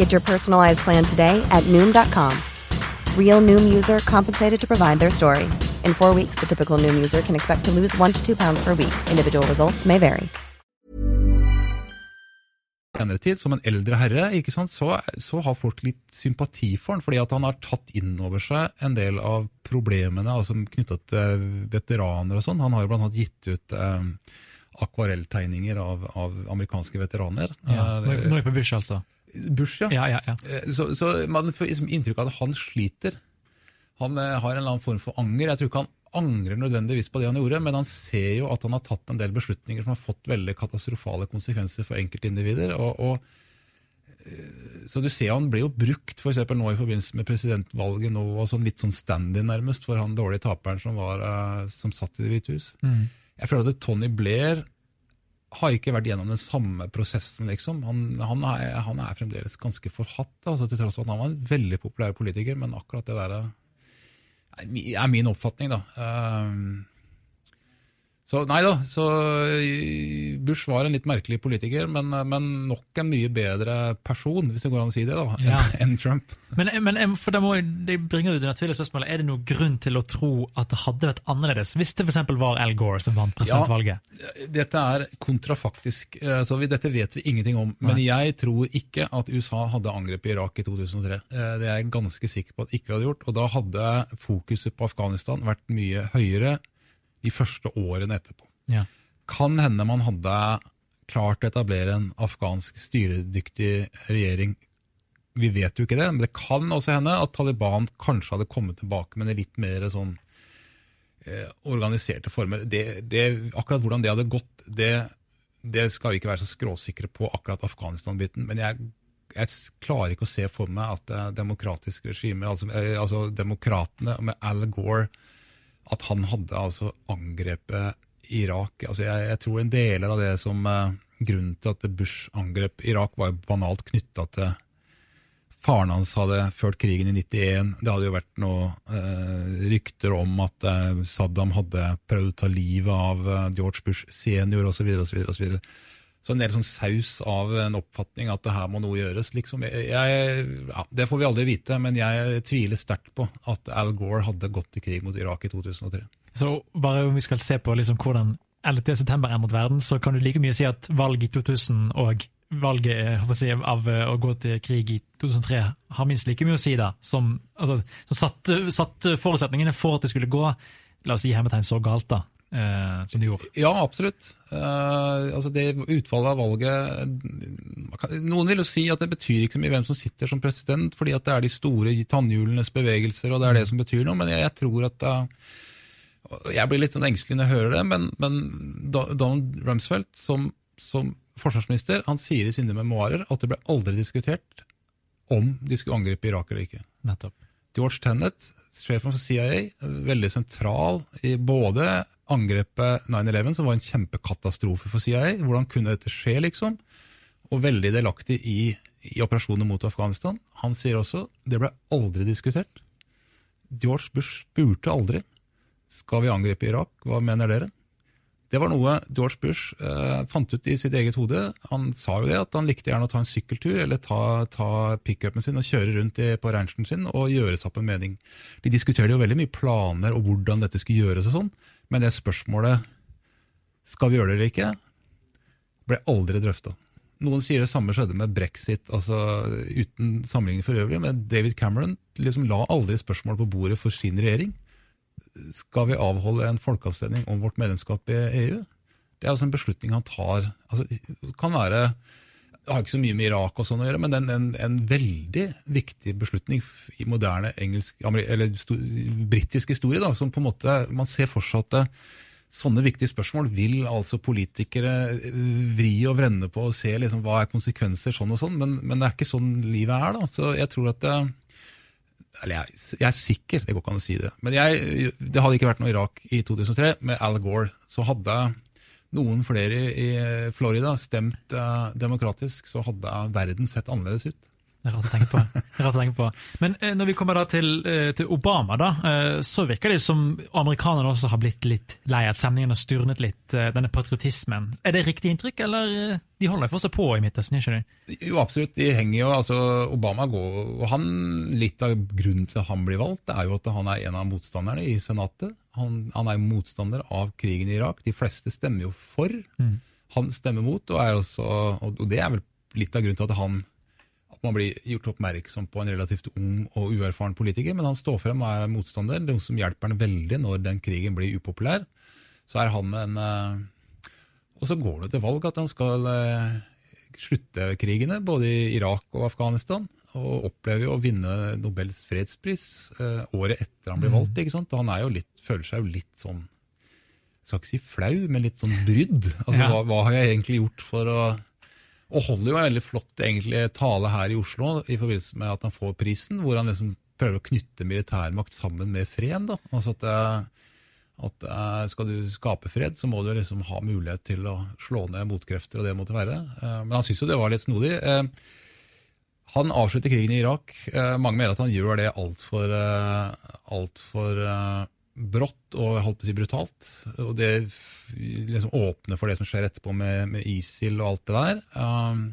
Get your personalized plan today at Noom.com. Real Noom user compensated to provide their story. In four weeks, the typical Noom user can expect to lose one to two pounds per week. Individual results may vary. senere tid, som en eldre herre, ikke sant, så, så har folk litt sympati for han, fordi at han har tatt inn over seg en del av problemene altså knytta til veteraner og sånn. Han har jo blant annet gitt ut eh, akvarelltegninger av, av amerikanske veteraner. Ja, Eh, er vi på Bush, altså. Bush, ja. Ja, ja, ja. Eh, Så, så man får liksom inntrykk av at han sliter. Han eh, har en eller annen form for anger. Jeg tror ikke han angrer nødvendigvis på det han gjorde, men han ser jo at han har tatt en del beslutninger som har fått veldig katastrofale konsekvenser for enkeltindivider. og, og eh, så du ser Han blir jo brukt for nå i forbindelse med presidentvalget nå, og sånn litt sånn stand-in nærmest for han dårlige taperen som, var, som satt i Det hvite hus. Mm. Jeg føler at Tony Blair har ikke vært gjennom den samme prosessen, liksom. Han, han, er, han er fremdeles ganske forhatt, altså, til tross for at han var en veldig populær politiker. Men akkurat det der er, er min oppfatning, da. Um, så nei da, så Bush var en litt merkelig politiker, men, men nok en mye bedre person, hvis det går an å si det, da, Ja. enn Trump. Men, men for det, må, det bringer jo det naturlige spørsmålet, er det noen grunn til å tro at det hadde vært annerledes hvis det f.eks. var Al Gore som vant presidentvalget? Ja, Dette er kontrafaktisk, eh, så vi, dette vet vi ingenting om. Men jeg tror ikke at USA hadde angrepet Irak i 2003. Eh, Det er jeg ganske sikker på at ikke vi hadde gjort. Og da hadde fokuset på Afghanistan vært mye høyere de første årene etterpå. Ja. Kan hende man hadde klart å etablere en afghansk styredyktig regjering. Vi vet jo ikke det, men det kan også hende at Taliban kanskje hadde kommet tilbake med en litt mer sånn eh, organiserte former. Det, det, akkurat hvordan det hadde gått, det, det skal vi ikke være så skråsikre på, akkurat Afghanistan-biten. Men jeg, jeg klarer ikke å se for meg at demokratisk regime, altså, eh, altså demokratene med Al Gore, at han hadde altså angrepet Irak. Altså jeg, jeg tror en del av det som eh, Grunnen til at Bush angrep Irak, var jo banalt knytta til faren hans hadde ført krigen i 91. Det hadde jo vært noen eh, rykter om at eh, Saddam hadde prøvd å ta livet av eh, George Bush senior osv. osv. Så en del sånn saus av en oppfatning at det her må noe gjøres. liksom. Jeg, ja, det får vi aldri vite, men jeg tviler sterkt på at Al Gore hadde gått til krig mot Irak i 2003. Så bare om vi skal se på liksom hvordan 11. september endret verden, så kan du like mye si at valget i 2000 og valget si, av å gå til krig i 2003 har minst like mye å si da, som, altså, som satt, satt forutsetningene for at det skulle gå la oss si hermetegn så galt da, eh, som det gjorde? Ja, absolutt. Uh, altså det Utfallet av valget Noen vil jo si at det betyr ikke så mye hvem som sitter som president, fordi at det er de store tannhjulenes bevegelser, og det er det som betyr noe. Men jeg, jeg tror at uh, Jeg blir litt sånn engstelig når jeg hører det, men, men Donald Rumsfeld som, som, forsvarsminister han sier i sine memoarer at det ble aldri diskutert om de skulle angripe Irak eller ikke. Nettopp. George Tenet, sjefen for CIA, veldig sentral i både angrepet 9-11, som var en kjempekatastrofe for CIA. Hvordan kunne dette skje, liksom? Og veldig delaktig i, i operasjoner mot Afghanistan. Han sier også det ble aldri diskutert. George Bush spurte aldri skal vi angripe Irak. Hva mener dere? Det var noe George Bush eh, fant ut i sitt eget hode. Han sa jo det, at han likte gjerne å ta en sykkeltur eller ta, ta pickupen sin og kjøre rundt i, på ranchen sin og gjøre seg opp en mening. De diskuterte jo veldig mye planer og hvordan dette skulle gjøres og sånn, men det spørsmålet skal vi gjøre det eller ikke, ble aldri drøfta. Noen sier det samme skjedde med brexit, altså uten sammenligning for øvrig, men David Cameron liksom la aldri spørsmål på bordet for sin regjering skal vi avholde en folkeavstemning om vårt medlemskap i EU? Det er altså en beslutning han tar. Altså, det kan være det har ikke så mye med Irak og sånn å gjøre, men en, en, en veldig viktig beslutning i moderne engelsk, eller britisk historie. Da, som på en måte, Man ser for seg at sånne viktige spørsmål vil altså politikere eh, vri og vrenne på og se liksom, hva er konsekvenser sånn og sånn, men, men, det er ikke sånn livet er. da, så jeg tror at det, eller jeg, jeg, er sikker, det går ikke an å si det. Men jeg, det hadde ikke vært noe Irak i 2003 med Al Gore. Så hadde noen flere i Florida stemt uh, demokratisk, så hadde verden sett annerledes ut. Det er rart å tenke på. Å tenke på. Men eh, når vi kommer da til, eh, til Obama, da, eh, så virker det som amerikanerne også har blitt litt lei at stemningen har styrnet litt, eh, denne patriotismen. Er det riktig inntrykk, eller eh, de holder fortsatt på i Midtøsten? ikke de? Jo, absolutt. De henger jo, altså Obama går, og han, Litt av grunnen til at han blir valgt, det er jo at han er en av motstanderne i Senatet. Han, han er jo motstander av krigen i Irak. De fleste stemmer jo for. Mm. Han stemmer mot, og, også, og det er vel litt av grunnen til at han at man blir gjort oppmerksom på en relativt ung og uerfaren politiker, men han står frem og er motstander. Det som hjelper han veldig når den krigen blir upopulær. Så er han en eh, Og så går det til valg at han skal eh, slutte krigene, både i Irak og Afghanistan. Og opplever jo å vinne Nobels fredspris eh, året etter han blir mm. valgt. ikke sant? Han er jo litt, føler seg jo litt sånn skal ikke si flau, men litt sånn brydd. Altså, ja. hva, hva, har jeg egentlig gjort for å og holder jo en veldig flott egentlig, tale her i Oslo i forbindelse med at han får prisen, hvor han liksom prøver å knytte militærmakt sammen med fred. da. Altså at, at Skal du skape fred, så må du liksom ha mulighet til å slå ned motkrefter, og det måtte være. Eh, men han syns jo det var litt snodig. Eh, han avslutter krigen i Irak. Eh, mange mener at han gjør det altfor alt for, brått og holdt på å si brutalt. Og det liksom åpner for det som skjer etterpå med, med ISIL og alt det der. Um,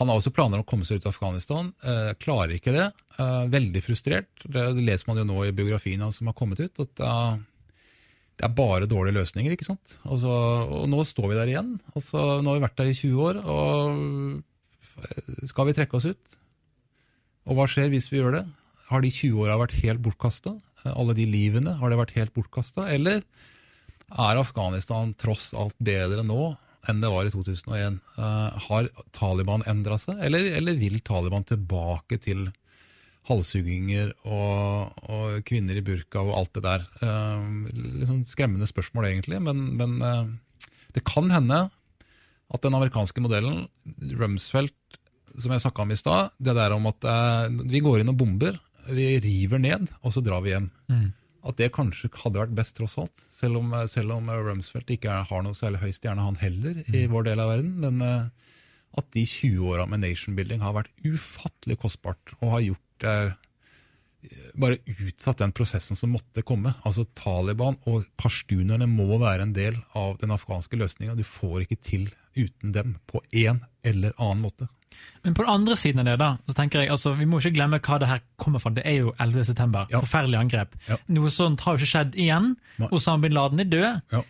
han har også planer om å komme seg ut av Afghanistan. Uh, klarer ikke det. Uh, veldig frustrert. Det, det, leser man jo nå i biografien hans som har kommet ut. at uh, det er bare dårlige løsninger. ikke sant? Altså, og nå står vi der igjen. Altså, nå har vi vært der i 20 år. og Skal vi trekke oss ut? Og hva skjer hvis vi gjør det? Har de 20 åra vært helt bortkasta? Alle de livene, har det vært helt bortkasta? Eller er Afghanistan tross alt bedre nå enn det var i 2001? Uh, eh, har Taliban endra seg, eller, eller, vil Taliban tilbake til halshugginger og, og, kvinner i burka og alt det der? Uh, liksom skremmende spørsmål, egentlig, men, men uh, det kan hende at den amerikanske modellen, Rumsfeldt, som jeg snakka om i stad, det der om at vi går inn og bomber, vi river ned, og så drar vi hjem. Mm. At det kanskje hadde vært best, tross alt. Selv om, selv om Rumsfeldt ikke er, har noe særlig høy stjerne, han heller, mm. i vår del av verden. Men uh, at de 20 åra med nation building har vært ufattelig kostbart, og har gjort uh, bare utsatt den prosessen som måtte komme. Altså Taliban og pashtunerne må være en del av den afghanske løsninga. Du får ikke til uten dem på en eller annen måte. Men på den andre siden av det, da, så tenker jeg, altså, vi må ikke glemme hva det her kommer fra. Det er jo 11. september. Ja. Forferdelig angrep. Ja. Noe sånt har jo ikke skjedd igjen. Osama bin Laden er død. Ja.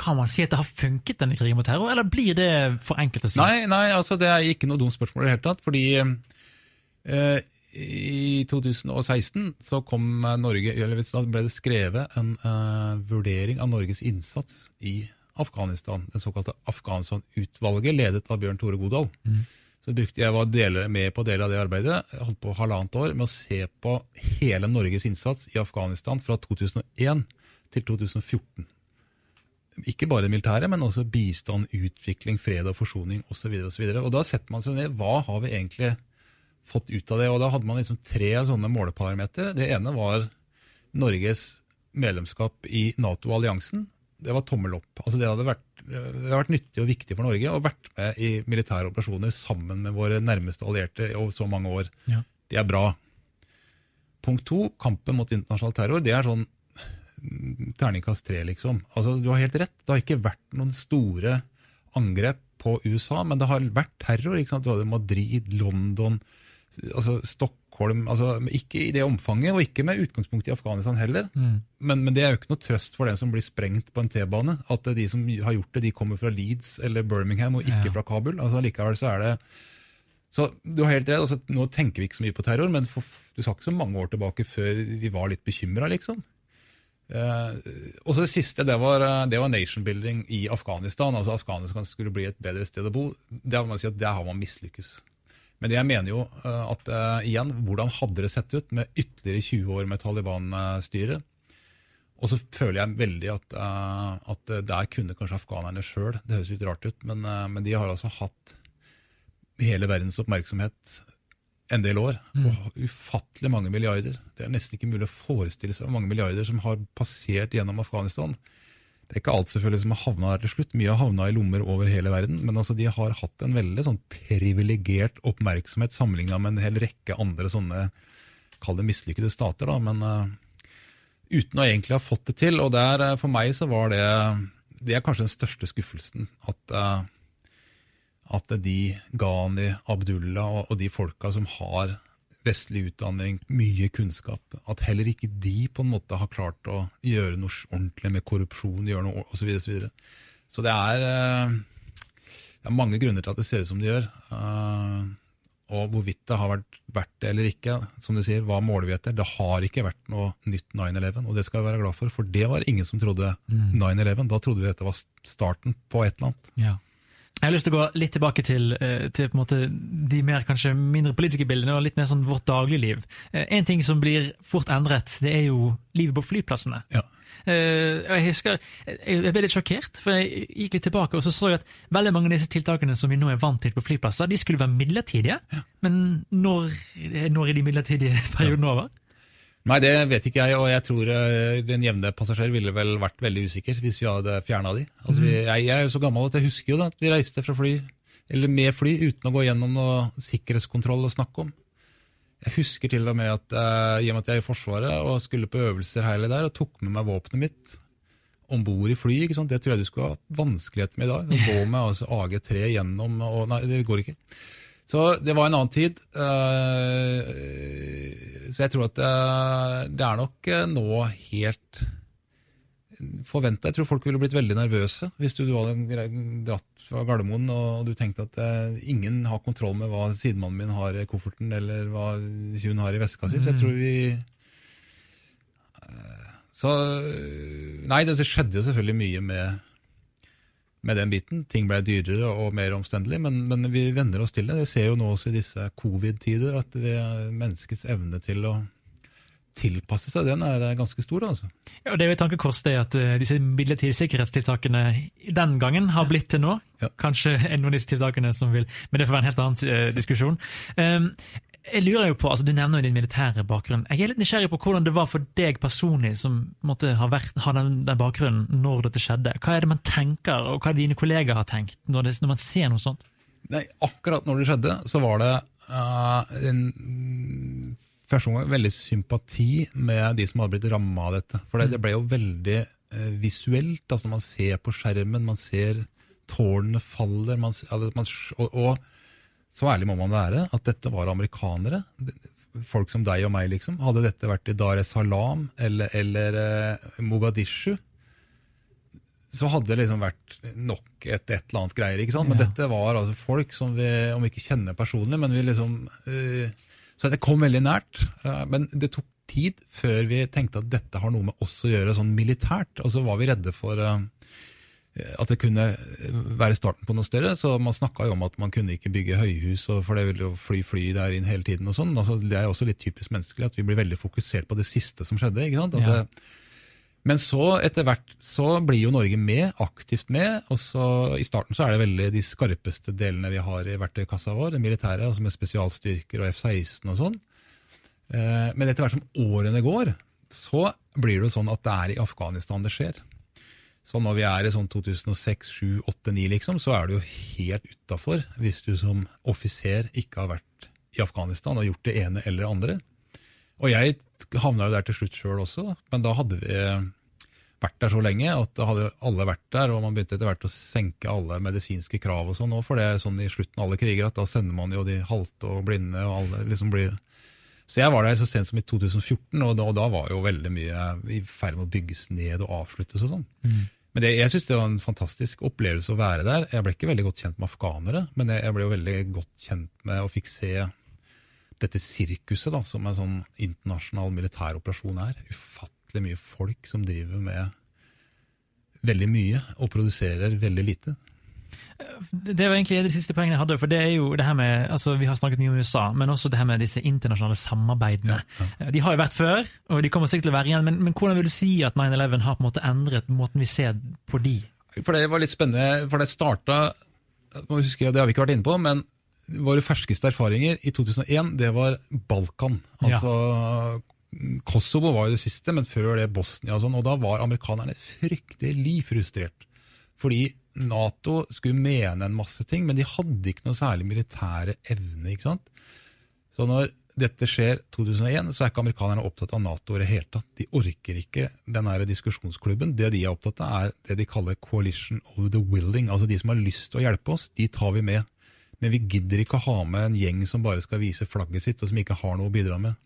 Kan man si at det har funket, denne krigen mot terror, eller blir det for enkelt å si? Nei, nei, altså det er ikke noe dumt spørsmål i det hele tatt. Fordi eh, i 2016 så kom Norge, eller da ble det skrevet en eh, vurdering av Norges innsats i Afghanistan. Det såkalte Afghanistan-utvalget, ledet av Bjørn Tore Godal. Så brukte jeg var deler, med på deler av det arbeidet. Jeg holdt på halvannet år med å se på hele Norges innsats i Afghanistan fra 2001 til 2014. Ikke bare militære, men også bistand, utvikling, fred og forsoning osv. Og, så videre. og da setter man seg ned hva har vi egentlig fått ut av det. Og da hadde man liksom tre sånne måleparametere. Det ene var Norges medlemskap i Nato-alliansen. Det var tommel opp. Altså det hadde vært, det hadde vært nyttig og viktig for Norge å vært med i militære operasjoner sammen med våre nærmeste allierte over så mange år. Ja. Det er bra. Punkt to, kampen mot internasjonal terror. Det er sånn terningkast tre, liksom. Altså, du har helt rett. Det har ikke vært noen store angrep på USA, men det har vært terror. ikke sant? Du hadde Madrid, London, altså Stockholm altså Ikke i det omfanget, og ikke med utgangspunkt i Afghanistan heller. Mm. Men, men det er jo ikke noe trøst for den som blir sprengt på en T-bane. At de som har gjort det, de kommer fra Leeds eller Birmingham, og ikke Ja. fra Kabul. altså Likevel så er det Så du har helt rett. altså Nå tenker vi ikke så mye på terror, men for, du skal ikke så mange år tilbake før vi var litt bekymra, liksom. Eh, og så Det siste det var, eh, det var nation building i Afghanistan. altså Afghanistan skulle bli et bedre sted å bo. Det, man si at der har man mislykkes. Men jeg mener jo eh, at eh, igjen, hvordan hadde det sett ut med ytterligere 20 år med Taliban-styre? Og så føler jeg veldig at, eh, at der kunne kanskje afghanerne sjøl Det høres litt rart ut, men, men de har altså hatt hele verdens oppmerksomhet en del år. Og ufattelig mange milliarder. Det er nesten ikke mulig å forestille seg hvor mange milliarder som har passert gjennom Afghanistan. Det er ikke alt selvfølgelig som har havna der til slutt. Mye har havna i lommer over hele verden. Men altså, de har hatt en veldig sånn privilegert oppmerksomhet sammenligna med en hel rekke andre sånne kall det mislykkede stater. da, Men uh, uten å egentlig ha fått det til. Og der, eh, for meg så var det det er kanskje den største skuffelsen. At, uh, at de, Ghani, Abdullah og, og de folka som har vestlig utdanning, mye kunnskap, at heller ikke de på en måte har klart å gjøre noe ordentlig med korrupsjon gjøre noe osv. Så, videre, så, videre. så det er, eh, det er mange grunner til at det ser ut som det gjør. Eh, og hvorvidt det har vært verdt det eller ikke, som du sier, hva måler vi etter? Det har ikke vært noe nytt 9-11, og det skal vi være glad for, for det var ingen som trodde 9-11. Da trodde vi dette var starten på et eller annet. Ja. Jeg har lyst til å gå litt tilbake til, eh, til de mer kanskje mindre politiske bildene, og litt mer sånn vårt dagligliv. Eh, En ting som blir fort endret, det er jo livet på flyplassene. Ja. Eh, Jeg husker, jeg ble litt sjokkert, for jeg gikk litt tilbake og så så jeg at veldig mange av disse tiltakene som vi nå er vant til på flyplasser, de skulle være midlertidige. Men når, når er de midlertidige perioden over? Nei, det vet ikke jeg, og jeg tror eh, den jevne passasjer ville vel vært veldig usikker hvis vi hadde fjerna de. Altså, vi, jeg, jeg er jo så gammel at jeg husker jo da, at vi reiste fra fly, eller med fly, uten å gå gjennom noe sikkerhetskontroll å snakke om. Jeg husker til og med at eh, i og med at jeg er i Forsvaret og skulle på øvelser her eller der, og tok med meg våpenet mitt om bord i fly, ikke sant? det tror jeg du skulle ha vanskeligheter med i dag. Å gå med altså, AG3 gjennom og Nei, det går ikke. Så det var en annen tid. eh, Så jeg tror at det, det er nok eh, nå helt forventa. Jeg tror folk ville blitt veldig nervøse hvis du, hadde dratt fra Gardermoen og du tenkte at eh, ingen har kontroll med hva sidemannen min har i kofferten, eller hva hun har i veska si. Så jeg tror vi eh, Så Nei, det skjedde jo selvfølgelig mye med med den biten. Ting ble dyrere og mer omstendelig, men, men vi venner oss til det. Vi ser jo nå også i disse covid-tider at vi, menneskets evne til å tilpasse seg, den er ganske stor. altså. Ja, og det er jo et tankekors det at eh, disse midlertidige sikkerhetstiltakene den gangen har blitt til nå. Ja. Kanskje en av disse tiltakene som vil Men det får være en helt annen eh, diskusjon. Um, jeg lurer jo på, altså Du nevner jo din militære bakgrunn. Jeg er litt nysgjerrig på hvordan det var for deg personlig, som måtte ha, vært, ha den, den bakgrunnen når dette skjedde. Hva er det man tenker, og hva er det dine kollegaer har tenkt når, det, når man ser noe sånt? Nei, akkurat når det skjedde, så var det uh, en mm, første gang veldig sympati med de som hadde blitt ramma av dette. For det, det, ble jo veldig uh, visuelt. altså Man ser på skjermen, man ser tårnene faller. Man, man, og, og, så ærlig må man være at dette var amerikanere. Folk som deg og meg, liksom. Hadde dette vært i Dar es Salaam eller, eller eh, Mogadishu, så hadde det liksom vært nok et, et eller annet greier. ikke sant? Men ja. dette var altså folk som vi, om vi ikke kjenner personlig, men vi liksom uh, Så det kom veldig nært. Uh, men det tok tid før vi tenkte at dette har noe med oss å gjøre sånn militært. Og så var vi redde for uh, at det kunne være starten på noe større. Så man snakka jo om at man kunne ikke bygge høyhus, for det ville jo fly fly der inn hele tiden og sånn. Altså, det er også litt typisk menneskelig at vi blir veldig fokusert på det siste som skjedde. ikke sant? Ja. det, men så etter hvert så blir jo Norge med, aktivt med. og så I starten så er det veldig de skarpeste delene vi har i verktøykassa vår, det militære, altså med spesialstyrker og F-16 og sånn. Eh, men etter hvert som årene går, så blir det jo sånn at det er i Afghanistan det skjer. Så når vi er i sånn 2006, 7, 8, 9, liksom, så er du jo helt utafor hvis du som offiser ikke har vært i Afghanistan og gjort det ene eller andre. Og jeg havna jo der til slutt sjøl også, men da hadde vi vært der så lenge at da hadde alle vært der, og man begynte etter hvert å senke alle medisinske krav og sånn for det er sånn i slutten av alle kriger at da sender man jo de halte og blinde og alle liksom blir Så jeg var der så sent som i 2014, og da, og da var jo veldig mye i ferd med å bygges ned og avsluttes og sånn. Mm. Men det, jeg syns det var en fantastisk opplevelse å være der. Jeg ble ikke veldig godt kjent med afghanere, men jeg, jeg ble jo veldig godt kjent med og fikk se dette sirkuset da, som en sånn internasjonal militær operasjon er. Ufattelig mye folk som driver med veldig mye og produserer veldig lite. Det var egentlig det siste poenget jeg hadde. for det er jo det her med, altså Vi har snakket mye om USA, men også det her med disse internasjonale samarbeidene. Ja, ja. De har jo vært før, og de kommer sikkert til å være igjen. Men, men hvordan vil du si at 9-11 har på en måte endret måten vi ser på de? For Det var litt spennende, for det starta må huske, Det har vi ikke vært inne på, men våre ferskeste erfaringer i 2001, det var Balkan. Altså, ja. Kosovo var jo det siste, men før det Bosnia og sånn. Og da var amerikanerne fryktelig frustrert. Fordi Nato skulle mene en masse ting, men de hadde ikke noe særlig militære evne. ikke sant? Så når dette skjer 2001, så er ikke amerikanerne opptatt av Nato i det hele tatt. De orker ikke den diskusjonsklubben. Det de er opptatt av, er det de kaller coalition of the willing. Altså de som har lyst til å hjelpe oss, de tar vi med. Men vi gidder ikke å ha med en gjeng som bare skal vise flagget sitt, og som ikke har noe å bidra med.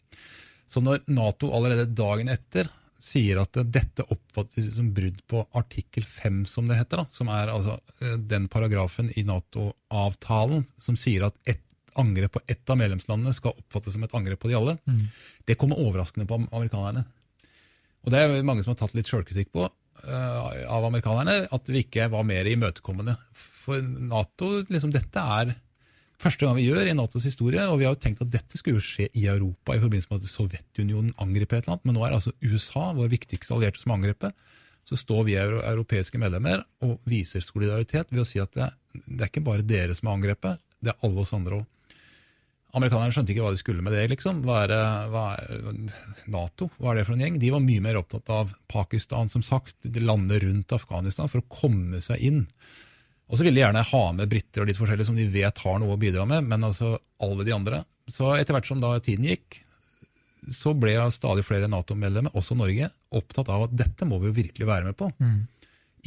Så når Nato allerede dagen etter sier at dette oppfattes som brudd på artikkel 5, som det heter, da, som er altså eh, den paragrafen i Nato-avtalen som sier at et angrep på ett av medlemslandene skal oppfattes som et angrep på de alle, mm. det kommer overraskende på amerikanerne. Og det er mange som har tatt litt sjølkritikk på uh, av amerikanerne, at vi ikke var mer imøtekommende. For Nato, liksom, dette er første gang vi gjør i Natos historie. Og vi har jo tenkt at dette skulle jo skje i Europa i forbindelse med at Sovjetunionen angriper et eller annet. Men nå er altså USA, vår viktigste allierte, som angriper. Så står vi europeiske medlemmer og viser solidaritet ved å si at det, det er ikke bare dere som er angrepet, det er alle oss andre òg. Amerikanerne skjønte ikke hva de skulle med det. liksom. Hva er, hva er, Nato, hva er det for en gjeng? De var mye mer opptatt av Pakistan, som sagt, landet rundt Afghanistan, for å komme seg inn. Og så vil de gjerne ha med briter og litt forskjellig som de vet har noe å bidra med, men altså alle de andre. Så etter hvert som da tiden gikk, så ble stadig flere Nato-medlemmer, også Norge, opptatt av at dette må vi jo virkelig være med på. Mm.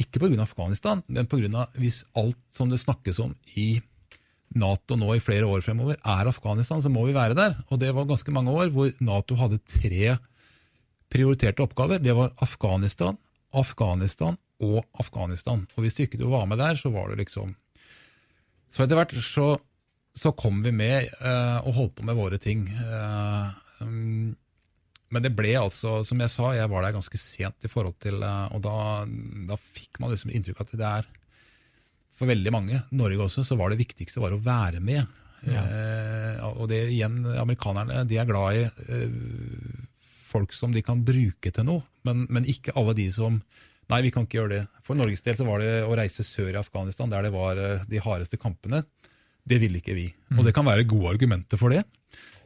Ikke pga. Afghanistan, men pga. hvis alt som det snakkes om i Nato nå i flere år fremover er Afghanistan, så må vi være der. Og det var ganske mange år hvor Nato hadde tre prioriterte oppgaver. Det var Afghanistan, Afghanistan og Afghanistan. Og hvis du ikke var med der, så var det liksom Så etter hvert så, så kom vi med eh, og holdt på med våre ting. Eh, um, men det ble altså, som jeg sa, jeg var der ganske sent i forhold til uh, Og da, da, fikk man liksom inntrykk av at det er For veldig mange, Norge også, så var det viktigste var å være med. Ja. og det igjen, amerikanerne de er glad i folk som de kan bruke til noe, men, men ikke alle de som Nei, vi kan ikke gjøre det. For Norges del så var det å reise sør i Afghanistan, der det var eh, de hardeste kampene. Det ville ikke vi. Og mm. det kan være gode argumenter for det.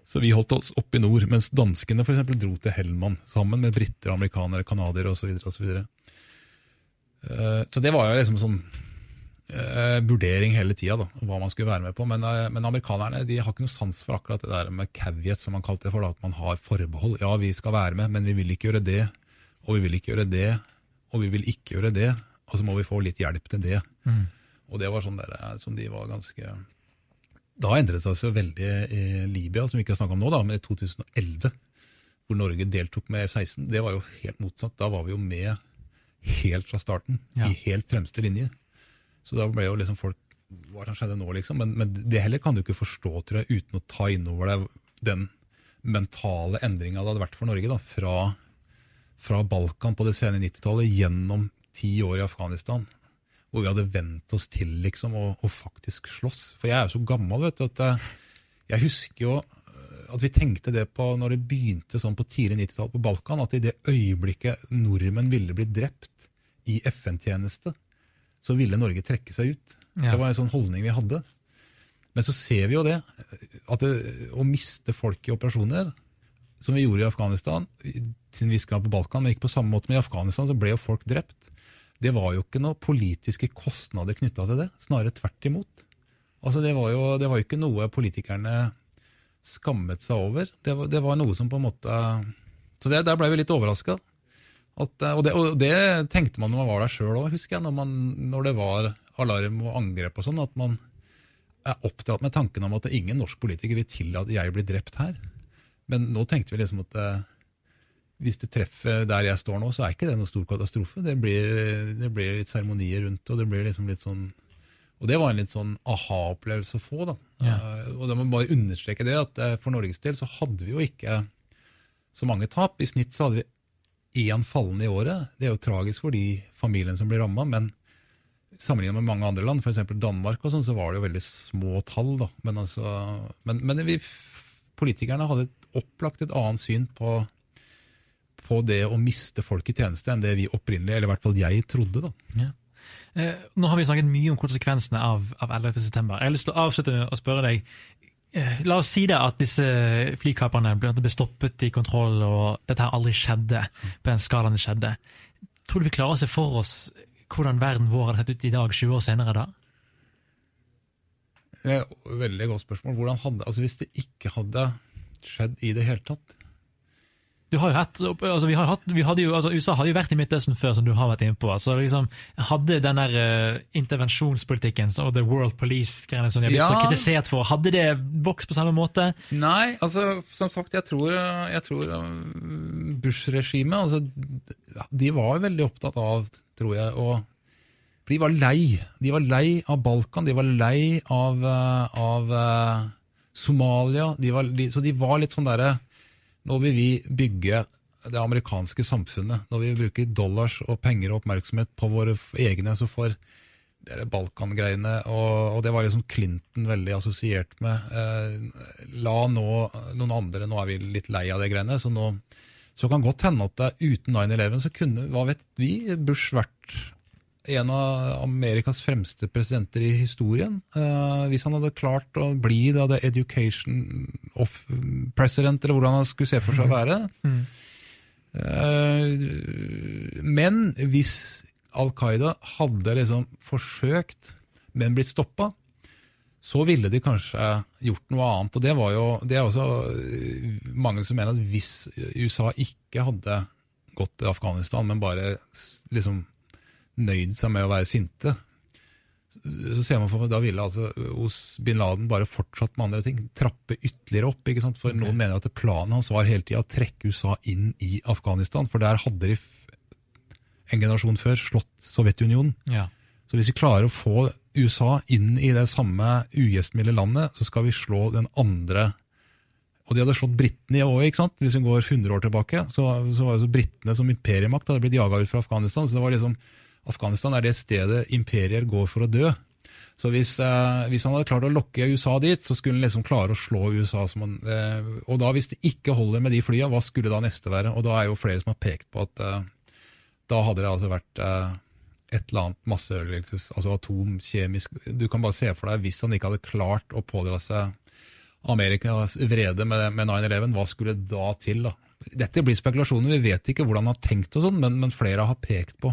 Så vi holdt oss oppe i nord, mens danskene for eksempel, dro til Hellman sammen med briter, amerikanere, canadiere osv. Så, og så, videre. uh, så det var jo liksom sånn eh, vurdering hele tida hva man skulle være med på. Men, eh, men, amerikanerne de har ikke noe sans for akkurat det der med caviet, som man kalte det for. Da, at man har forbehold. Ja, vi skal være med, men vi vil ikke gjøre det. Og vi vil ikke gjøre det. Og vi vil ikke gjøre det. Og så må vi få litt hjelp til det. Mm. Og det var sånn der, eh, som de var ganske Da endret det seg veldig i Libya, som vi ikke har snakka om nå, da, med 2011. Hvor Norge deltok med F-16. Det var jo helt motsatt. Da var vi jo med helt fra starten. Ja. I helt fremste linje. Så da ble jo liksom folk Hva som skjedde nå, liksom? Men, men, det heller kan du ikke forstå, tror jeg, uten å ta innover deg den mentale endringa det hadde vært for Norge. da, Fra, fra Balkan på det sene 90-tallet gjennom ti år i Afghanistan. Hvor vi hadde vent oss til liksom å, å faktisk slåss. For jeg er jo så gammel vet du, at jeg, jeg husker jo eh, at vi tenkte det på når det begynte sånn på tidlig 90-tall på Balkan, at i det øyeblikket nordmenn ville bli drept i FN-tjeneste, så ville Norge trekke seg ut. Ja. Det var en sånn holdning vi hadde. Men så ser vi jo det, at det, å miste folk i operasjoner, som vi gjorde i Afghanistan, til en viss på Balkan, men ikke på samme måte, men i Afghanistan så ble jo folk drept. Det var jo ikke noen politiske kostnader knytta til det, snarere tvert imot. Altså det var jo det var ikke noe politikerne skammet seg over. Det var, det var, noe som på en måte Så det, der ble vi litt overraska. Og, og, det, tenkte man når man var der sjøl òg, husker jeg. Når, man, når, det var alarm og angrep og sånn. At man er oppdratt med tanken om at ingen norsk politiker vil tillate at jeg blir drept her. Men nå tenkte vi liksom at eh, hvis det treffer der jeg står nå, så er ikke det noen stor katastrofe. Det blir, det blir litt seremonier rundt og det blir liksom litt sånn og det var en litt sånn aha-opplevelse å få. da. Ja. Uh, og da må man bare understreke det, at uh, for Norges del så hadde vi jo ikke så mange tap. I snitt så hadde vi én fallende i året. Det er jo tragisk for de familiene som blir ramma, men sammenlignet med mange andre land, f.eks. Danmark, og sånn, så var det jo veldig små tall. da. Men, altså, men, men vi, politikerne hadde et, opplagt et annet syn på, på, det å miste folk i tjeneste enn det vi opprinnelig, eller i hvert fall jeg, trodde. da. Ja. Eh, nå har vi snakket mye om konsekvensene av, av 11.9. Jeg har lyst til å avslutte med å spørre deg, Eh, la oss si det at disse flykaperne ble, ble stoppet i kontroll, og dette her aldri skjedde på den skalaen det skjedde. Tror du vi klarer å se for oss hvordan verden vår hadde sett ut i dag, 20 år senere da? Veldig godt spørsmål. Hadde, altså Hvis det ikke hadde skjedd i det hele tatt, du har jo hatt, altså vi har hatt, vi hadde jo, altså USA hadde jo vært i Midtøsten før, som du har vært inne på. altså liksom, Hadde den der uh, intervensjonspolitikken og The World Police-greiene som de har blitt ja. så kritisert for, hadde det vokst på samme måte? Nei, altså som sagt, jeg tror, jeg tror um, Bush-regimet altså, De var veldig opptatt av, tror jeg, å de var lei. De var lei av Balkan, de var lei av, uh, av uh, Somalia. De var, de, så de var litt sånn derre nå vil vi bygge det amerikanske samfunnet. Når vi bruker dollars og penger og oppmerksomhet på våre egne, så får Balkan-greiene, og, og, det var liksom Clinton veldig assosiert med. Eh, la nå noen andre Nå er vi litt lei av de greiene. Så nå så kan godt hende at uten 9-11 så kunne, hva vet vi, Bush vært en av Amerikas fremste presidenter i historien. Uh, hvis han hadde klart å bli da the education of president, eller hvordan han skulle se for seg å være. Mm. Uh, men hvis Al Qaida hadde liksom forsøkt, men blitt stoppa, så ville de kanskje gjort noe annet. Og det var jo det er også eh, mange som mener at hvis USA ikke hadde gått til Afghanistan, men bare liksom nøyd seg med å være sinte, så ser man for meg, da ville altså hos bin Laden bare fortsatt med andre ting. Trappe ytterligere opp. ikke sant? For okay. noen mener at planen hans var hele tida å trekke USA inn i Afghanistan. For der hadde de en generasjon før slått Sovjetunionen. Ja. Så hvis vi klarer å få USA inn i det samme ugjestmilde landet, så skal vi slå den andre Og de hadde slått britene òg, ikke sant? Hvis vi går 100 år tilbake, så, så var det så britene som imperiemakt hadde blitt jaga ut fra Afghanistan. så det var liksom Afghanistan er det stedet imperier går for å dø. Så hvis, eh, hvis, han hadde klart å lokke USA dit, så skulle han liksom klare å slå USA. Han, eh, og da hvis det ikke holder med de flyene, hva skulle da neste være? Og da er jo flere som har pekt på at eh, da hadde det altså vært eh, et eller annet masseødeleggelses, altså atomkjemisk Du kan bare se for deg, hvis han ikke hadde klart å pådra seg Amerikas vrede med, med 9-11, hva skulle da til? da? Dette blir spekulasjoner, vi vet ikke hvordan han har tenkt, og sånn, men, men flere har pekt på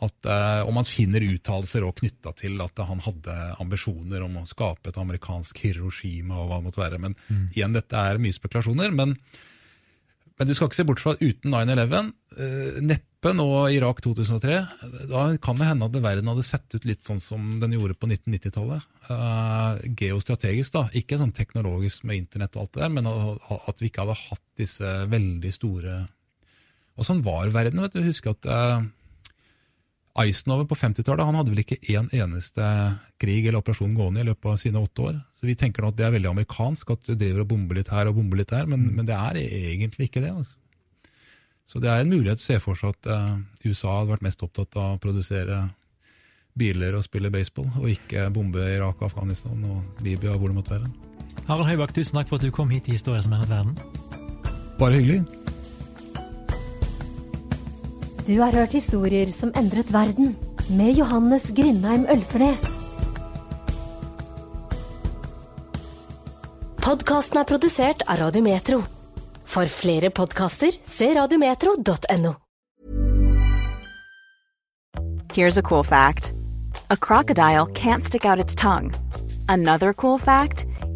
At, uh, og man finner uttalelser knytta til at han hadde ambisjoner om å skape et amerikansk Hiroshima og hva det måtte være. Men mm. igjen, dette er mye spekulasjoner. Men, men, du skal ikke se bort fra at uten 9-11, uh, neppe nå Irak 2003, da kan det hende at verden hadde sett ut litt sånn som den gjorde på 1990-tallet. Uh, geostrategisk, da. Ikke sånn teknologisk med internett og alt det der, men at, at vi ikke hadde hatt disse veldig store Og sånn var verden. vet du. Husk at Eisenhower på 50-tallet han hadde vel ikke én en eneste krig eller operasjon gående i løpet av sine åtte år. Så Vi tenker nå at det er veldig amerikansk, at du driver og bomber litt her og bomber litt der, men, mm. men det er egentlig ikke det. altså. Så det er en mulighet å se for seg at uh, USA hadde vært mest opptatt av å produsere biler og spille baseball, og ikke bombe Irak, Afghanistan og Libya og hvor det måtte være. Harald Høybakk, tusen takk for at du kom hit i Historie som endret verden. Bare hyggelig. Du har hørt historier som endret verden, med Johannes Grindheim Ølfernes. Podkasten er produsert av Radiometro. For flere podkaster, se radiometro.no. Here's a cool fact. A crocodile can't stick out its tongue. Another cool fact,